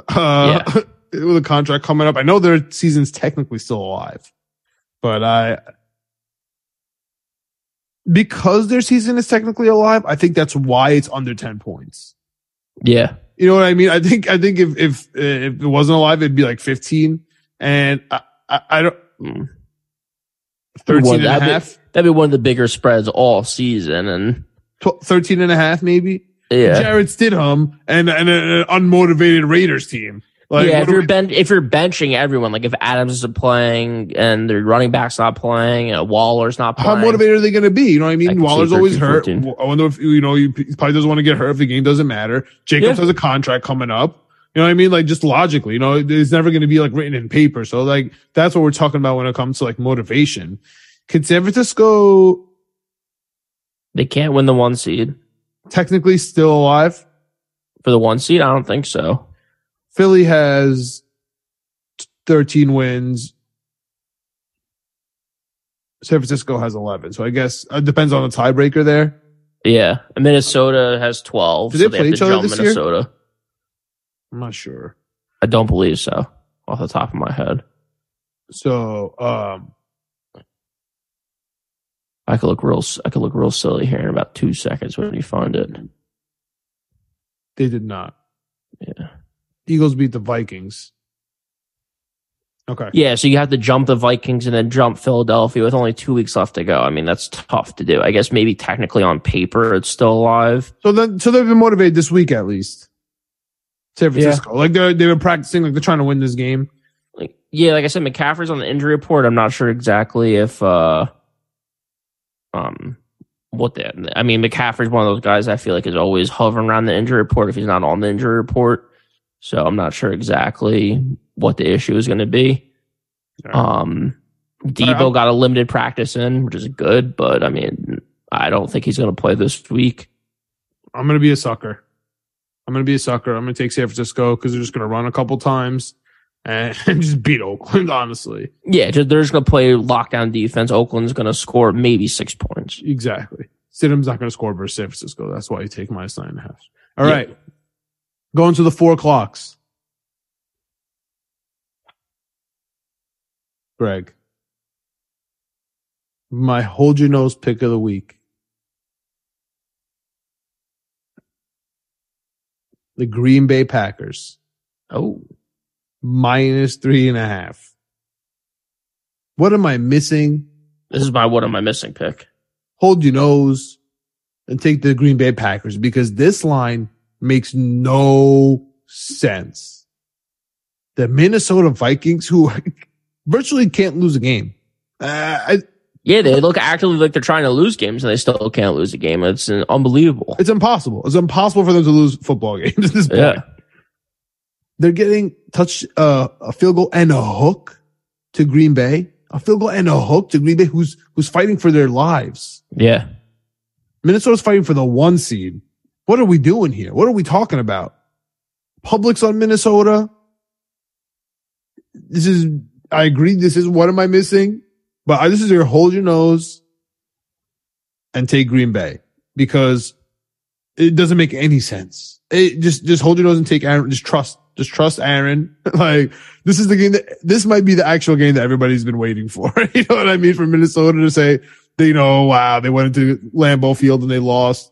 Uh, Yeah. [LAUGHS] with a contract coming up. I know their season's technically still alive, but I, because their season is technically alive, I think that's why it's under 10 points. Yeah. You know what I mean? I think, I think if, if, if it wasn't alive, it'd be like 15 and I, I, I don't, Mm. 13 Well, and a that'd be- That'd be one of the bigger spreads all season. And tw- 13 and a half, maybe. yeah. Jarrett Stidham and, and an unmotivated Raiders team. Like, yeah, if you're we- ben- if you're benching everyone, like if Adams isn't playing and their running back's not playing, and Waller's not how motivated are they going to be? You know what I I mean? see Waller's always hurt. 14. I wonder if, you know, he probably doesn't want to get hurt if the game doesn't matter. Jacobs Yeah. has a contract coming up. You know what I mean? Like just logically, you know, it's never going to be like written in paper. So like that's what we're talking about when it comes to like motivation. Can San Francisco they can't win the one seed technically still alive? for the one seed. I don't think so. Philly has 13 wins. San Francisco has 11. So I guess it depends on the tiebreaker there. Yeah, and Minnesota has twelve. Do they so play each other this year? Minnesota. I'm not sure. I don't believe so, off the top of my head. So, um, I could look real. I could look real silly here in about two seconds when you find it. they did not. Yeah. Eagles beat the Vikings. Okay. Yeah, so you have to jump the Vikings and then jump Philadelphia with only two weeks left to go. I mean, that's tough to do. I guess maybe technically on paper it's still alive. So then, so they've been motivated this week at least. San Francisco, like they're they've been practicing, like they're trying to win this game. Like, yeah, like I said, McCaffrey's on the injury report. I'm not sure exactly if, uh, um, what the, I mean, McCaffrey's one of those guys I feel like is always hovering around the injury report if he's not on the injury report. So I'm not sure exactly what the issue is going to be. Um, Deebo got a limited practice in, which is good, but I mean, I don't think he's going to play this week. I'm gonna be a sucker. I'm gonna be a sucker. I'm gonna take San Francisco because they're just gonna run a couple times and, [LAUGHS] and just beat Oakland. Honestly, Yeah, just, they're just going to play lockdown defense. Oakland's going to score maybe six points. exactly. Stidham's not gonna score versus San Francisco. That's why you take minus nine and a half. All Yeah. right, going to the four o'clocks. Greg, my hold your nose pick of the week. The Green Bay Packers Oh, minus three and a half. What am I missing? this is my what am I missing pick. Hold your nose and take the Green Bay Packers because this line makes no sense. The Minnesota Vikings, who [LAUGHS] virtually can't lose a game. Uh, I, Yeah, they look actively like they're trying to lose games and they still can't lose a game. It's unbelievable. it's impossible. It's impossible for them to lose football [LAUGHS] games at this point. They're getting touch uh, a field goal and a hook to Green Bay. A field goal and a hook to Green Bay, who's who's fighting for their lives. Yeah. Minnesota's fighting for the one seed. What are we doing here? What are we talking about? Publix on Minnesota. This is, I agree. This is what am I missing? But I, this is your hold your nose and take Green Bay because it doesn't make any sense. It just, just hold your nose and take Aaron. Just trust, just trust Aaron. [LAUGHS] like this is the game that this might be the actual game that everybody's been waiting for. [LAUGHS] you know what I mean? For Minnesota to say, they, you know, wow, they went into Lambeau Field and they lost,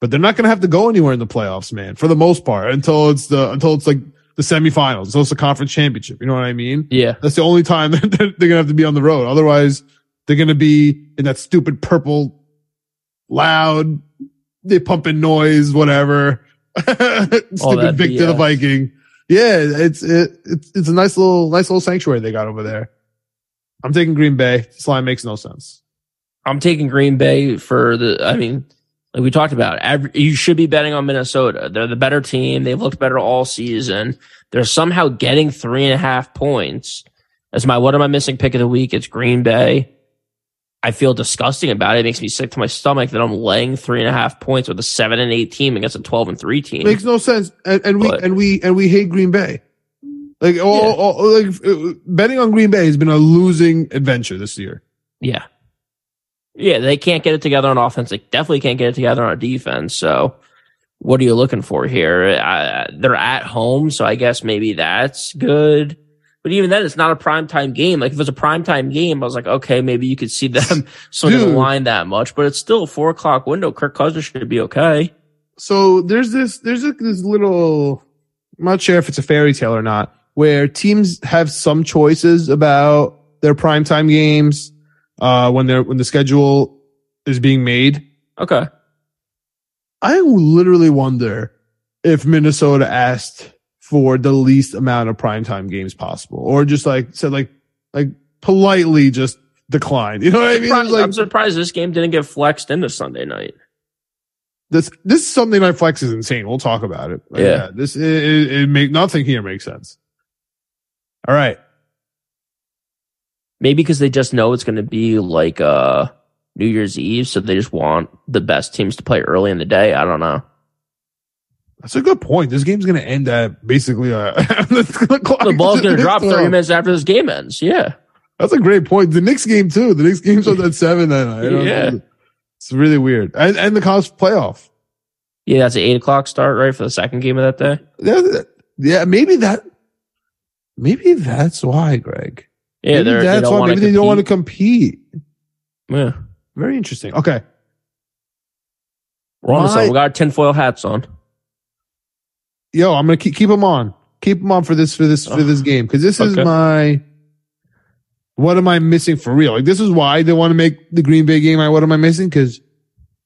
but they're not going to have to go anywhere in the playoffs, man, for the most part until it's the, until it's like the semifinals. So it's the conference championship. You know what I mean? Yeah. That's the only time [LAUGHS] that they're, they're going to have to be on the road. Otherwise, they're going to be in that stupid purple, loud, they pumping noise, whatever. [LAUGHS] stupid Vic to the Viking. Yeah, it's it, it's it's a nice little nice little sanctuary they got over there. I'm taking Green Bay. This line makes no sense. I'm taking Green Bay for the. I mean, like we talked about, every, you should be betting on Minnesota. They're the better team. They've looked better all season. They're somehow getting three and a half points. As my what am I missing pick of the week? It's Green Bay. I feel disgusting about it. It makes me sick to my stomach that I'm laying three and a half points with a seven and eight team against a twelve and three team. Makes no sense. And, and we But- and we and we hate Green Bay. Like, all, Yeah. all- like uh, betting on Green Bay has been a losing adventure this year. Yeah. Yeah, they can't get it together on offense. They definitely can't get it together on defense. So, what are you looking for here? Uh, they're at home, so I guess maybe that's good. But even then, it's not a primetime game. Like if it was a primetime game, I was like, okay, maybe you could see them swinging the line that much. But it's still a four o'clock window. Kirk Cousins should be okay. So there's this there's this little I'm not sure if it's a fairy tale or not, where teams have some choices about their primetime games uh when they're when the schedule is being made. Okay. I literally wonder if Minnesota asked for the least amount of primetime games possible, or just like said like like politely just declined. You know what I mean? Surprised- like I'm surprised this game didn't get flexed into Sunday night. this this Sunday night flex is insane. We'll talk about it. But Yeah. this it, it, it make nothing here makes sense. All right. Maybe because they just know it's going to be like uh New Year's Eve, so they just want the best teams to play early in the day. I don't know. That's a good point. This game's going to end at basically uh, [LAUGHS] The the ball's going to drop [LAUGHS] 30 minutes after this game ends. Yeah. That's a great point. The Knicks game too. The Knicks game's on at [LAUGHS] seven that night. I don't Yeah. know. It's really weird. And, and the college playoff. Yeah, that's an eight o'clock start, right? For the second game of that day. Yeah, yeah, maybe that, maybe that's why, Greg. Yeah, maybe they're, they that's don't why. want Maybe to they don't want to compete. Yeah. Very interesting. Okay. We're on to My- something. We got our tinfoil hats on. Yo, I'm gonna keep keep them on. Keep them on for this for this for this oh. game because this is my. What am I missing for real? Like this is why they want to make the Green Bay game. I what am I missing? Because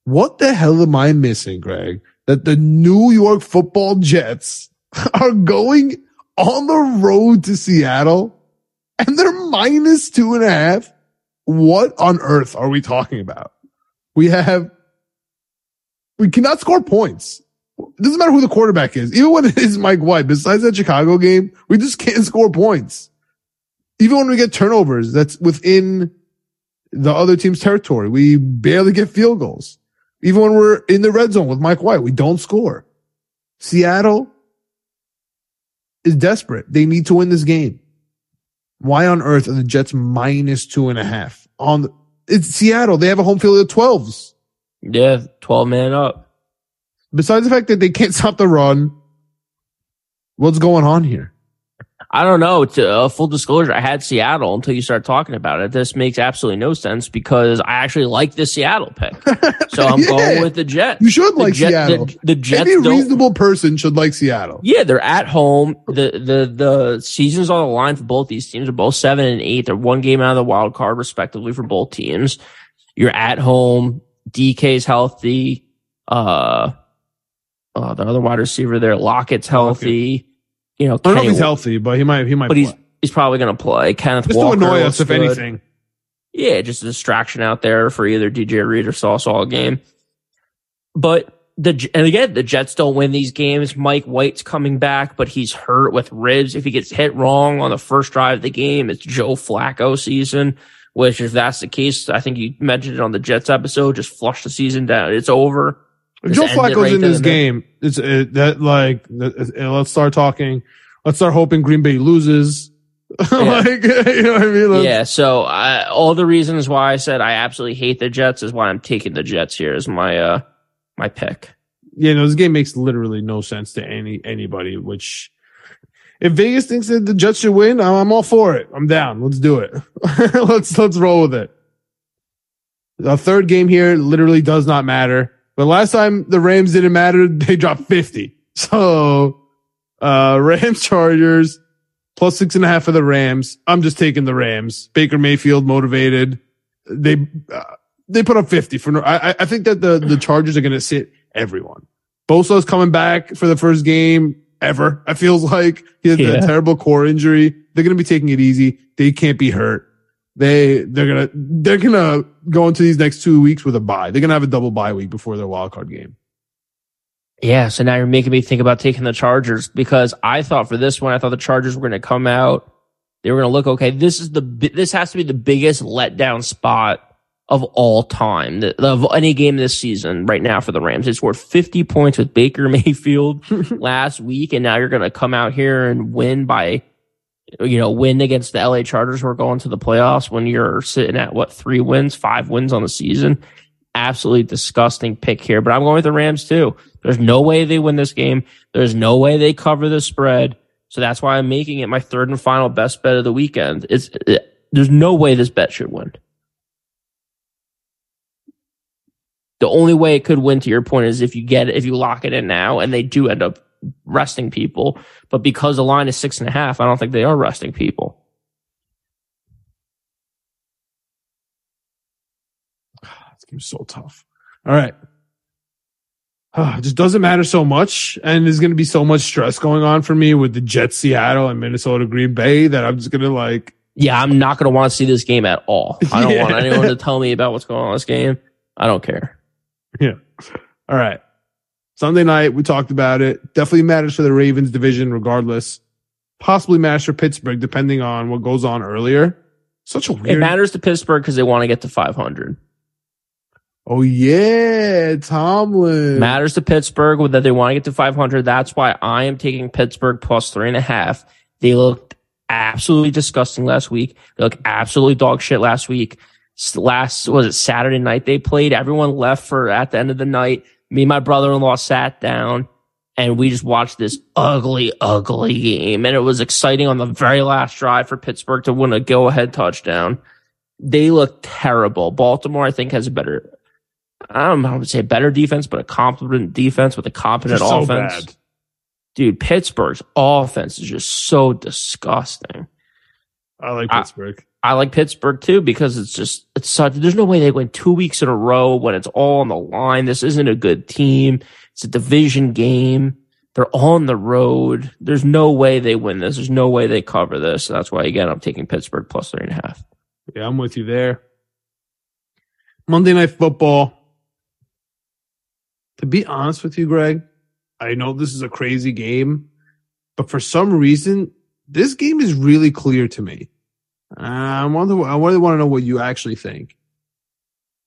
what the hell am I missing, Greg? That the New York Football Jets [LAUGHS] are going on the road to Seattle and they're minus two and a half. What on earth are we talking about? We have, we cannot score points. It doesn't matter who the quarterback is. Even when it is Mike White, besides that Chicago game, we just can't score points. Even when we get turnovers, that's within the other team's territory. We barely get field goals. Even when we're in the red zone with Mike White, we don't score. Seattle is desperate. They need to win this game. Why on earth are the Jets minus two and a half on the, it's Seattle. They have a home field of 12s. Yeah, 12 man up. Besides the fact that they can't stop the run, what's going on here? I don't know. To uh, full disclosure, I had Seattle until you start talking about it. This makes absolutely no sense because I actually like the Seattle pick. [LAUGHS] So I'm Yeah. going with the Jets. You should The like Jet- Seattle. The, the Jets Any reasonable person should like Seattle. Yeah, they're at home. The the the season's on the line for both these teams. They're both seven and eight. They're one game out of the wild card, respectively, for both teams. You're at home. DK's healthy. Uh, uh the other wide receiver there, Lockett's healthy. You know, I don't know if he's healthy, but he might. He might. but he's play. he's probably going to play. Kenneth just Walker to annoy us, if good. anything. Yeah, just a distraction out there for either DJ Reed or Sauce all game. But the and again, the Jets don't win these games. Mike White's coming back, but he's hurt with ribs. If he gets hit wrong on the first drive of the game, it's Joe Flacco season. Which, if that's the case, I think you mentioned it on the Jets episode. Just flush the season down. It's over. If Joe Flacco's right in this there. game, it's uh, that like uh, let's start talking. Let's start hoping Green Bay loses. [LAUGHS] like [LAUGHS] you know what I mean? Let's- Yeah. So I, all the reasons why I said I absolutely hate the Jets is why I'm taking the Jets here as my uh my pick. yeah, no, this game makes literally no sense to any anybody. Which, if Vegas thinks that the Jets should win, I'm, I'm all for it. I'm down. Let's do it. [LAUGHS] let's let's roll with it. The third game here literally does not matter. But last time the Rams didn't matter, [LAUGHS] they dropped 50. So, uh, Rams [LAUGHS] Chargers plus six and a half for the Rams. I'm just taking the Rams. Baker Mayfield motivated. They, uh, they put up 50 for no, I, I- I think that the, the Chargers are going to sit everyone. Bosa's coming back for the first game ever. [LAUGHS] It feels like he had Yeah. a terrible core injury. They're going to be taking it easy. They can't be hurt. They, they're to, they're to go into these next two weeks with a bye. They're to have a double bye week before their wild card game. Yeah, so now you're making me think about taking the Chargers because I thought for this one, I thought the Chargers were to come out. They were to look okay. This is the this has to be the biggest letdown spot of all time of any game this season right now for the Rams. They scored 50 points with Baker [LAUGHS] Mayfield [LAUGHS] last week, and now you're going to come out here and win by you know win against the LA Chargers who are going to the playoffs when you're sitting at what three wins, five wins on the season. Absolutely disgusting pick here, but I'm going with the Rams too. There's no way they win this game. There's no way they cover the spread. So that's why I'm making it my third and final best bet of the weekend. It's it, there's no way this bet should win. The only way it could win, to your point, is if you get it, if you lock it in now, and they do end up resting people. But because the line is six and a half, I don't think they are resting people. This game's so tough. All right. Ah, it just doesn't matter so much. And there's going to be so much stress going on for me with the Jets, Seattle and Minnesota, Green Bay that I'm just going to like, Yeah, I'm not going to want to see this game at all. I don't [LAUGHS] Yeah. want anyone to tell me about what's going on in this game. I don't care. yeah. All right. Sunday night, we talked about it. Definitely matters for the Ravens division, regardless. Possibly matters for Pittsburgh, depending on what goes on earlier. Such a It matters to Pittsburgh because they want to get to 500. oh yeah, Tomlin. matters to Pittsburgh with that they want to get to 500. That's why I am taking Pittsburgh plus three and a half. They looked absolutely disgusting last week. They looked absolutely dog shit last week. Last was it Saturday night they played. Everyone left for at the end of the night. Me and my brother-in-law sat down and we just watched this ugly, ugly game. And it was exciting on the very last drive for Pittsburgh to win a go-ahead touchdown. They look terrible. Baltimore, I think, has a better I don't know how to say better defense, but a competent defense with a competent so offense. bad. Dude, Pittsburgh's offense is just so disgusting. I like I- Pittsburgh. I like Pittsburgh too because it's just it's such. There's no way they win two weeks in a row when it's all on the line. This isn't a good team. It's a division game. They're on the road. There's no way they win this. There's no way they cover this. That's why again I'm taking Pittsburgh plus three and a half. Yeah, I'm with you there. Monday Night Football. To be honest with you, Greg, I know this is a crazy game, but for some reason, this game is really clear to me. Uh, I wonder. I really want to know what you actually think.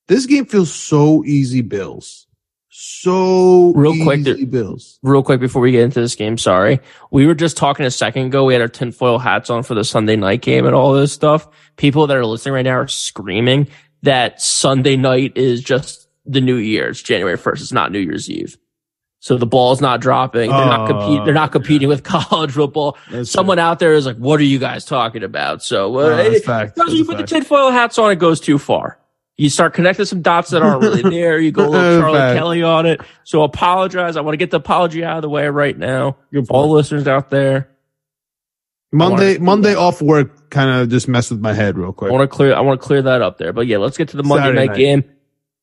This game feels so easy, Bills. So Real quick, easy, there- Bills. real quick before we get into this game, sorry. We were just talking a second ago. We had our tinfoil hats on for the Sunday night game and all this stuff. People that are listening right now are screaming that Sunday night is just the New Year. It's January 1st. It's not New Year's Eve. So the ball's not dropping. They're not competing. They're not competing with [LAUGHS] college football. Someone out there is like, what are you guys talking about? So, uh, it- fact. those you put the tinfoil hats on, it goes too far. You start connecting some dots that aren't really [LAUGHS] there. You go a little Charlie fact. Kelly on it. So apologize. I want to get the apology out of the way right now. All listeners out there, Monday, Monday off work kind of just messed with my head real quick. I want to clear. I want to clear that up there. But yeah, let's get to the Monday night, night. game,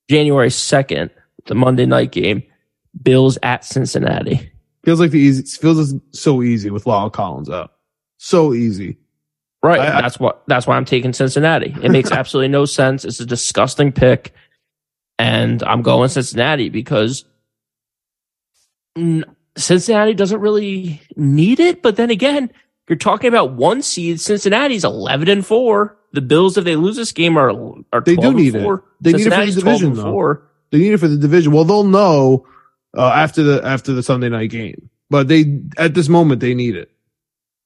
January second. The Monday night game, Bills at Cincinnati. Feels like the easy. Feels so easy with Lyle Collins out. So easy. Right. I- that's what. That's why I'm taking Cincinnati. It makes [LAUGHS] absolutely no sense. It's a disgusting pick, and I'm going Cincinnati because Cincinnati doesn't really need it. But then again, you're talking about one seed. Cincinnati's 11 and four. The Bills, if they lose this game, are are They do 12 and need it. four. They need it for the division, though. four. They need it for the division. Well, they'll know uh, after the after the Sunday night game, but they at this moment they need it.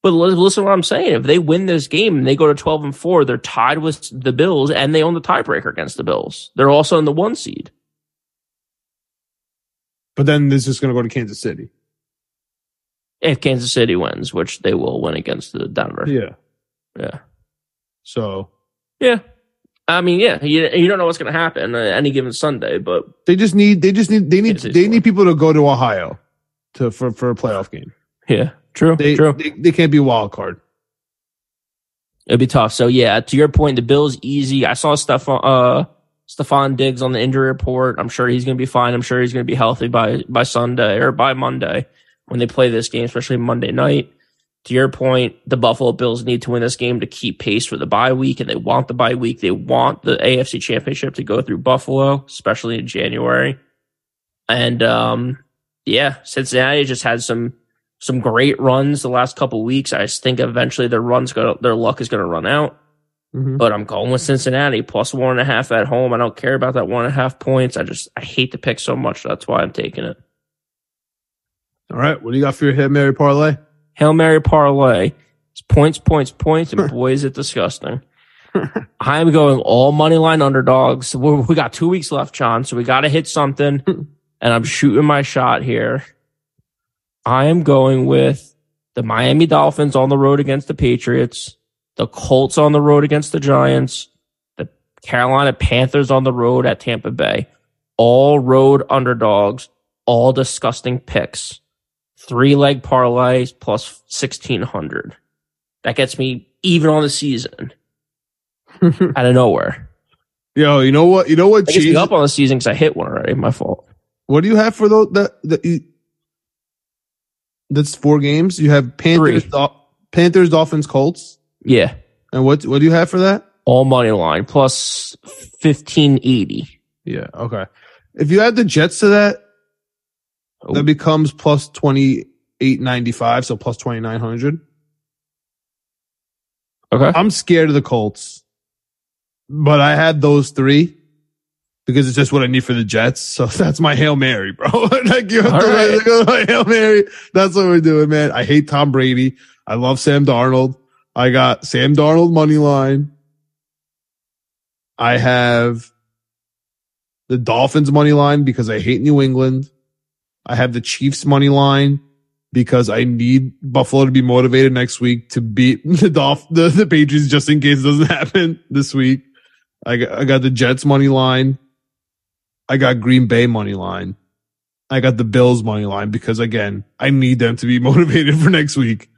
But listen to what I'm saying. If they win this game and they go to 12 and 4, they're tied with the Bills and they own the tiebreaker against the Bills. They're also in the one seed. But then this is going to go to Kansas City. If Kansas City wins, which they will win against the Denver. Yeah. Yeah. So Yeah. I mean, yeah, you, you don't know what's going to happen uh, any given Sunday, but they just need they just need they need they City. need people to go to Ohio to for for a playoff game. yeah, true, They true. they, they can't be wild card. It'd be tough. So yeah, to your point, the Bills easy. I saw stuff uh Stefon Diggs on the injury report. I'm sure he's going to be fine. I'm sure he's going to be healthy by by Sunday or by Monday when they play this game, especially Monday night. To your point, the Buffalo Bills need to win this game to keep pace for the bye week, and they want the bye week. They want the AFC Championship to go through Buffalo, especially in January. And um, yeah, Cincinnati just had some some great runs the last couple weeks. I just think eventually their runs going their luck is gonna run out. Mhm. But I'm going with Cincinnati plus one and a half at home. I don't care about that one and a half points. I just I hate the pick so much. That's why I'm taking it. All right, what do you got for your Hail Mary parlay? Hail Mary parlay. It's points, points, points, and [LAUGHS] boy is it disgusting. [LAUGHS] I'm going all money line underdogs. We we got two weeks left, John, so we got to hit something. [LAUGHS] and I'm shooting my shot here. I am going with the Miami Dolphins on the road against the Patriots, the Colts on the road against the Giants, the Carolina Panthers on the road at Tampa Bay. All road underdogs, all disgusting picks. Three leg parlays plus 1600. That gets me even on the season [LAUGHS] out of nowhere. Yo, you know what? You know what? Me up on the season because I hit one already. My fault. What do you have for those? That that you, that's four games. You have Panthers. Dol- Panthers, Dolphins, Colts, Yeah. and what? What do you have for that? All money line plus 1580. Yeah. Okay. If you add the Jets to that. That oh. becomes plus twenty eight ninety five, so plus twenty nine hundred. Okay. I'm scared of the Colts, but I had those three because it's just what I need for the Jets. So [LAUGHS] that's my hail mary, bro. [LAUGHS] like you have to right. [LAUGHS] go my hail mary. That's what we're doing, man. I hate Tom Brady. I love Sam Darnold. I got Sam Darnold money line. I have the Dolphins money line because I hate New England. I have the Chiefs money line because I need Buffalo to be motivated next week to beat [LAUGHS] the Dolph the, the Patriots just in case it doesn't [LAUGHS] happen this week. I got, I got the Jets money line. I got Green Bay money line. I got the Bills money line because again, I need them to be [LAUGHS] motivated for next week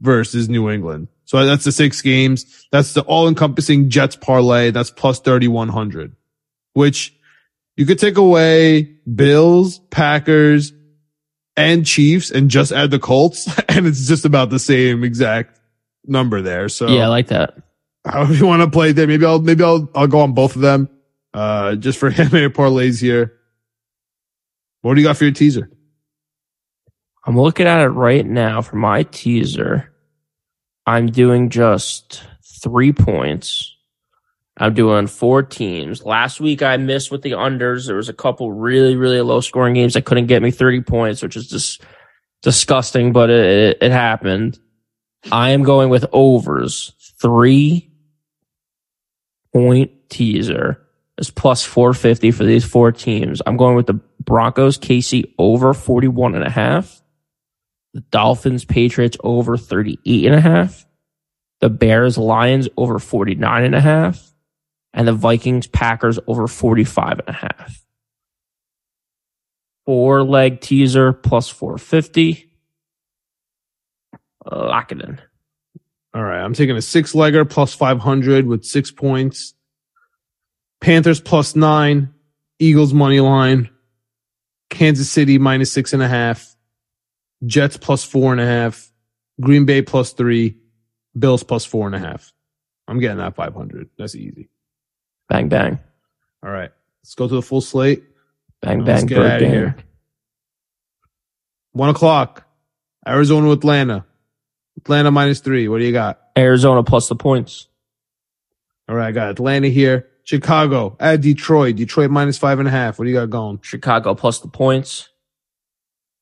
versus New England. So that's the six games. That's the all encompassing Jets parlay. That's plus 3,100, which you could take away Bills, Packers, and Chiefs and just add the Colts. [LAUGHS] And it's just about the same exact number there. So Yeah, I like that. however you want to play there, maybe I'll, maybe I'll, I'll go on both of them. Uh, just for [LAUGHS] handmade parlays here. What do you got for your teaser? I'm looking at it right now for my teaser. I'm doing just three points. I'm doing four teams. Last week I missed with the unders. There was a couple really, really low scoring games that couldn't get me 30 points, which is just disgusting, but it, it, happened. I am going with overs. Three point teaser is plus 450 for these four teams. I'm going with the Broncos, KC over 41 and a half. The Dolphins, Patriots over 38 and a half. The Bears, Lions over 49 and a half. And the Vikings, Packers over 45 and a half. Four leg teaser plus 450. Lock it in. All right. I'm taking a six legger plus 500 with six points. Panthers plus nine. Eagles money line. Kansas City minus six and a half. Jets plus four and a half. Green Bay plus three. Bills plus four and a half. I'm getting that 500. That's easy. Bang, bang. All right. Let's go to the full slate. Bang, Let's bang. get Bird outta gang. here. One o'clock. Arizona, Atlanta. Atlanta minus three. What do you got? Arizona plus the points. All right, I got Atlanta here. Chicago at Detroit. Detroit minus five and a half. What do you got going? Chicago plus the points.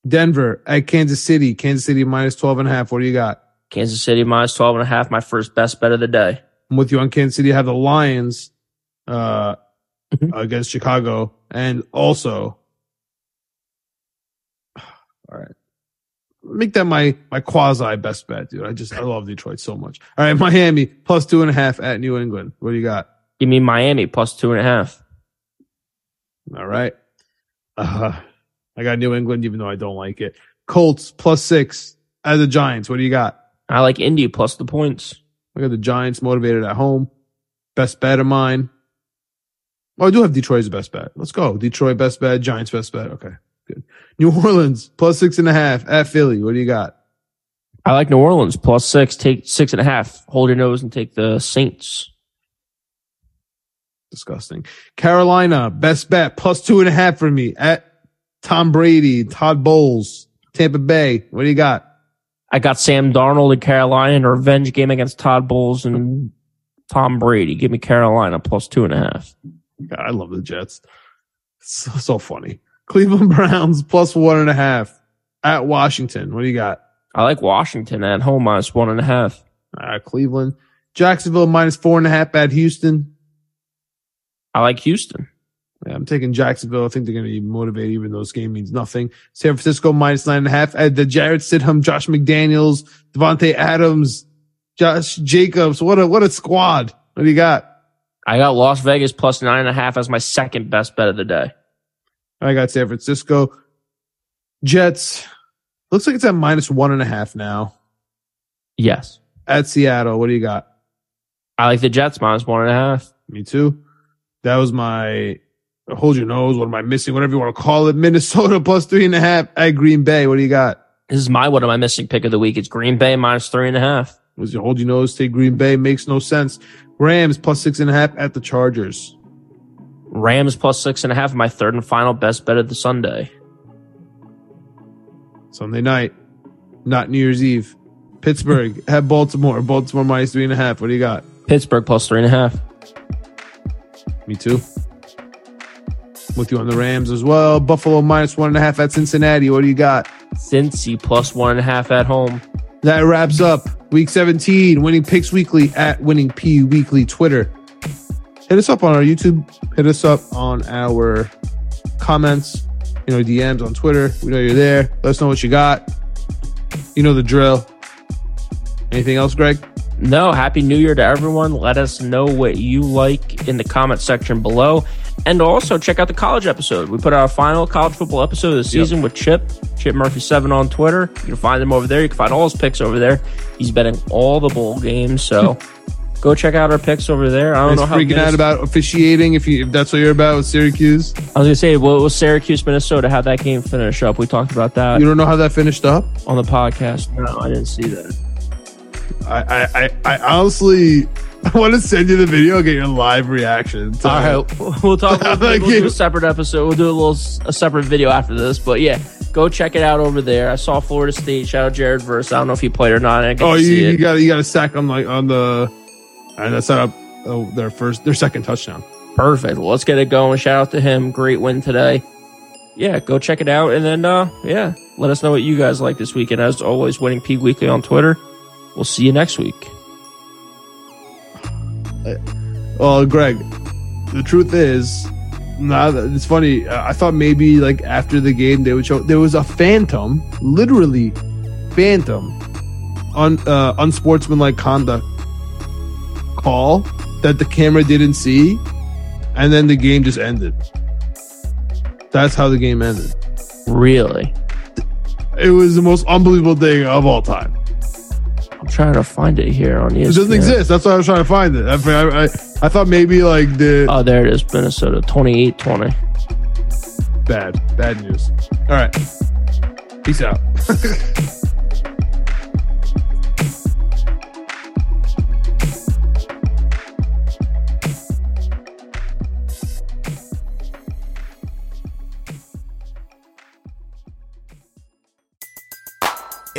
Denver at Kansas City. Kansas City minus 12 and a half. What do you got? Kansas City minus 12 and a half. My first best bet of the day. I'm with you on Kansas City. I have the Lions uh, Mhm. against Chicago, and also, [SIGHS] all right, make that my my quasi best bet, dude. I just I love Detroit so much. All right, Miami plus two and a half at New England. What do you got? Give me Miami plus two and a half. All right, uh, I got New England, even though I don't like it. Colts plus six at the Giants. What do you got? I like Indy plus the points. I got the Giants motivated at home. Best bet of mine. Oh, I do have Detroit as best bet. Let's go. Detroit best bet, Giants best bet. Okay, good. New Orleans plus six and a half at Philly. What do you got? I like New Orleans plus six. Take six and a half. Hold your nose and take the Saints. Disgusting. Carolina best bet plus two and a half for me at Tom Brady, Todd Bowles, Tampa Bay. What do you got? I got Sam Darnold in Carolina in a revenge game against Todd Bowles and Tom Brady. Give me Carolina plus two and a half. God, I love the Jets. So, so funny. Cleveland [LAUGHS] Browns plus one and a half at Washington. What do you got? I like Washington at home minus one and a half. Uh, Cleveland. Jacksonville minus four and a half at Houston. I like Houston. Yeah, I'm taking Jacksonville. I think they're going to be motivated, even though this game means nothing. San Francisco minus nine and a half at the Jarrett Stidham, Josh McDaniels, Davante Adams, Josh Jacobs. What a, what a squad. What do you got? I got Las Vegas plus nine and a half as my second best bet of the day. I got San Francisco. Jets. Looks like it's at minus one and a half now. Yes. At Seattle. What do you got? I like the Jets minus one and a half. Me too. That was my hold your nose. What am I missing? Whatever you want to call it. [LAUGHS] Minnesota plus three and a half at Green Bay. What do you got? This is my what am I missing pick of the week. It's Green Bay minus three and a half. Was your hold your nose? Take Green Bay. Makes no sense. Rams plus six and a half at the Chargers. Rams plus six and a half. My third and final best bet of the Sunday. Sunday night, not New Year's Eve. Pittsburgh [LAUGHS] at Baltimore. Baltimore minus three and a half. What do you got? Pittsburgh plus three and a half. Me too. With you on the Rams as well. Buffalo minus one and a half at Cincinnati. What do you got? Cincy plus one and a half at home. That wraps up week 17, winning picks weekly at winning P weekly Twitter. Hit us up on our YouTube. Hit us up on our comments, you know, DMs on Twitter. We know you're there. Let us know what you got. You know the drill. Anything else, Greg? No, happy new year to everyone. Let us know what you like in the comment section below. And also check out the college episode. We put out our final college football episode of the season with Chip, Chip Murphy7 on Twitter. You can find him over there. You can find all his picks over there. He's betting all the bowl games. So hmm. go check out our picks over there. I don't He's know how freaking out about officiating. If you if that's what you're about with Syracuse, I was going to say, what was Syracuse, Minnesota? How'd that game finish up? We talked about that you don't know how that finished up. on the podcast. No, I didn't see that. I I I, I honestly I want to send you the video and get your live reaction. to- All right, we'll talk. We'll, [LAUGHS] we'll do a separate episode. We'll do a little a separate video after this. But yeah, go check it out over there. I saw Florida State. Shout out Jared Verse. I don't know if he played or not. I Oh, you, you got you got a sack on like on the and that set up oh, their first their second touchdown. Perfect. Well, let's get it going. Shout out to him. Great win today. Yeah, go check it out, and then uh, yeah, let us know what you guys like this weekend. As always, winning P Weekly on Twitter. We'll see you next week. Well, Greg, the truth is, that it's funny. uh, I thought maybe like after the game they would show there was a phantom, literally phantom, on uh, unsportsmanlike conduct call that the camera didn't see, and then the game just ended. That's how the game ended. Really, It was the most unbelievable thing of all time. I'm trying to find it here on ESPN. It doesn't exist. That's why I was trying to find it. I, I, I, I thought maybe like the Oh, there it is. Minnesota 28-20. bad, bad news. All right, peace out. [LAUGHS]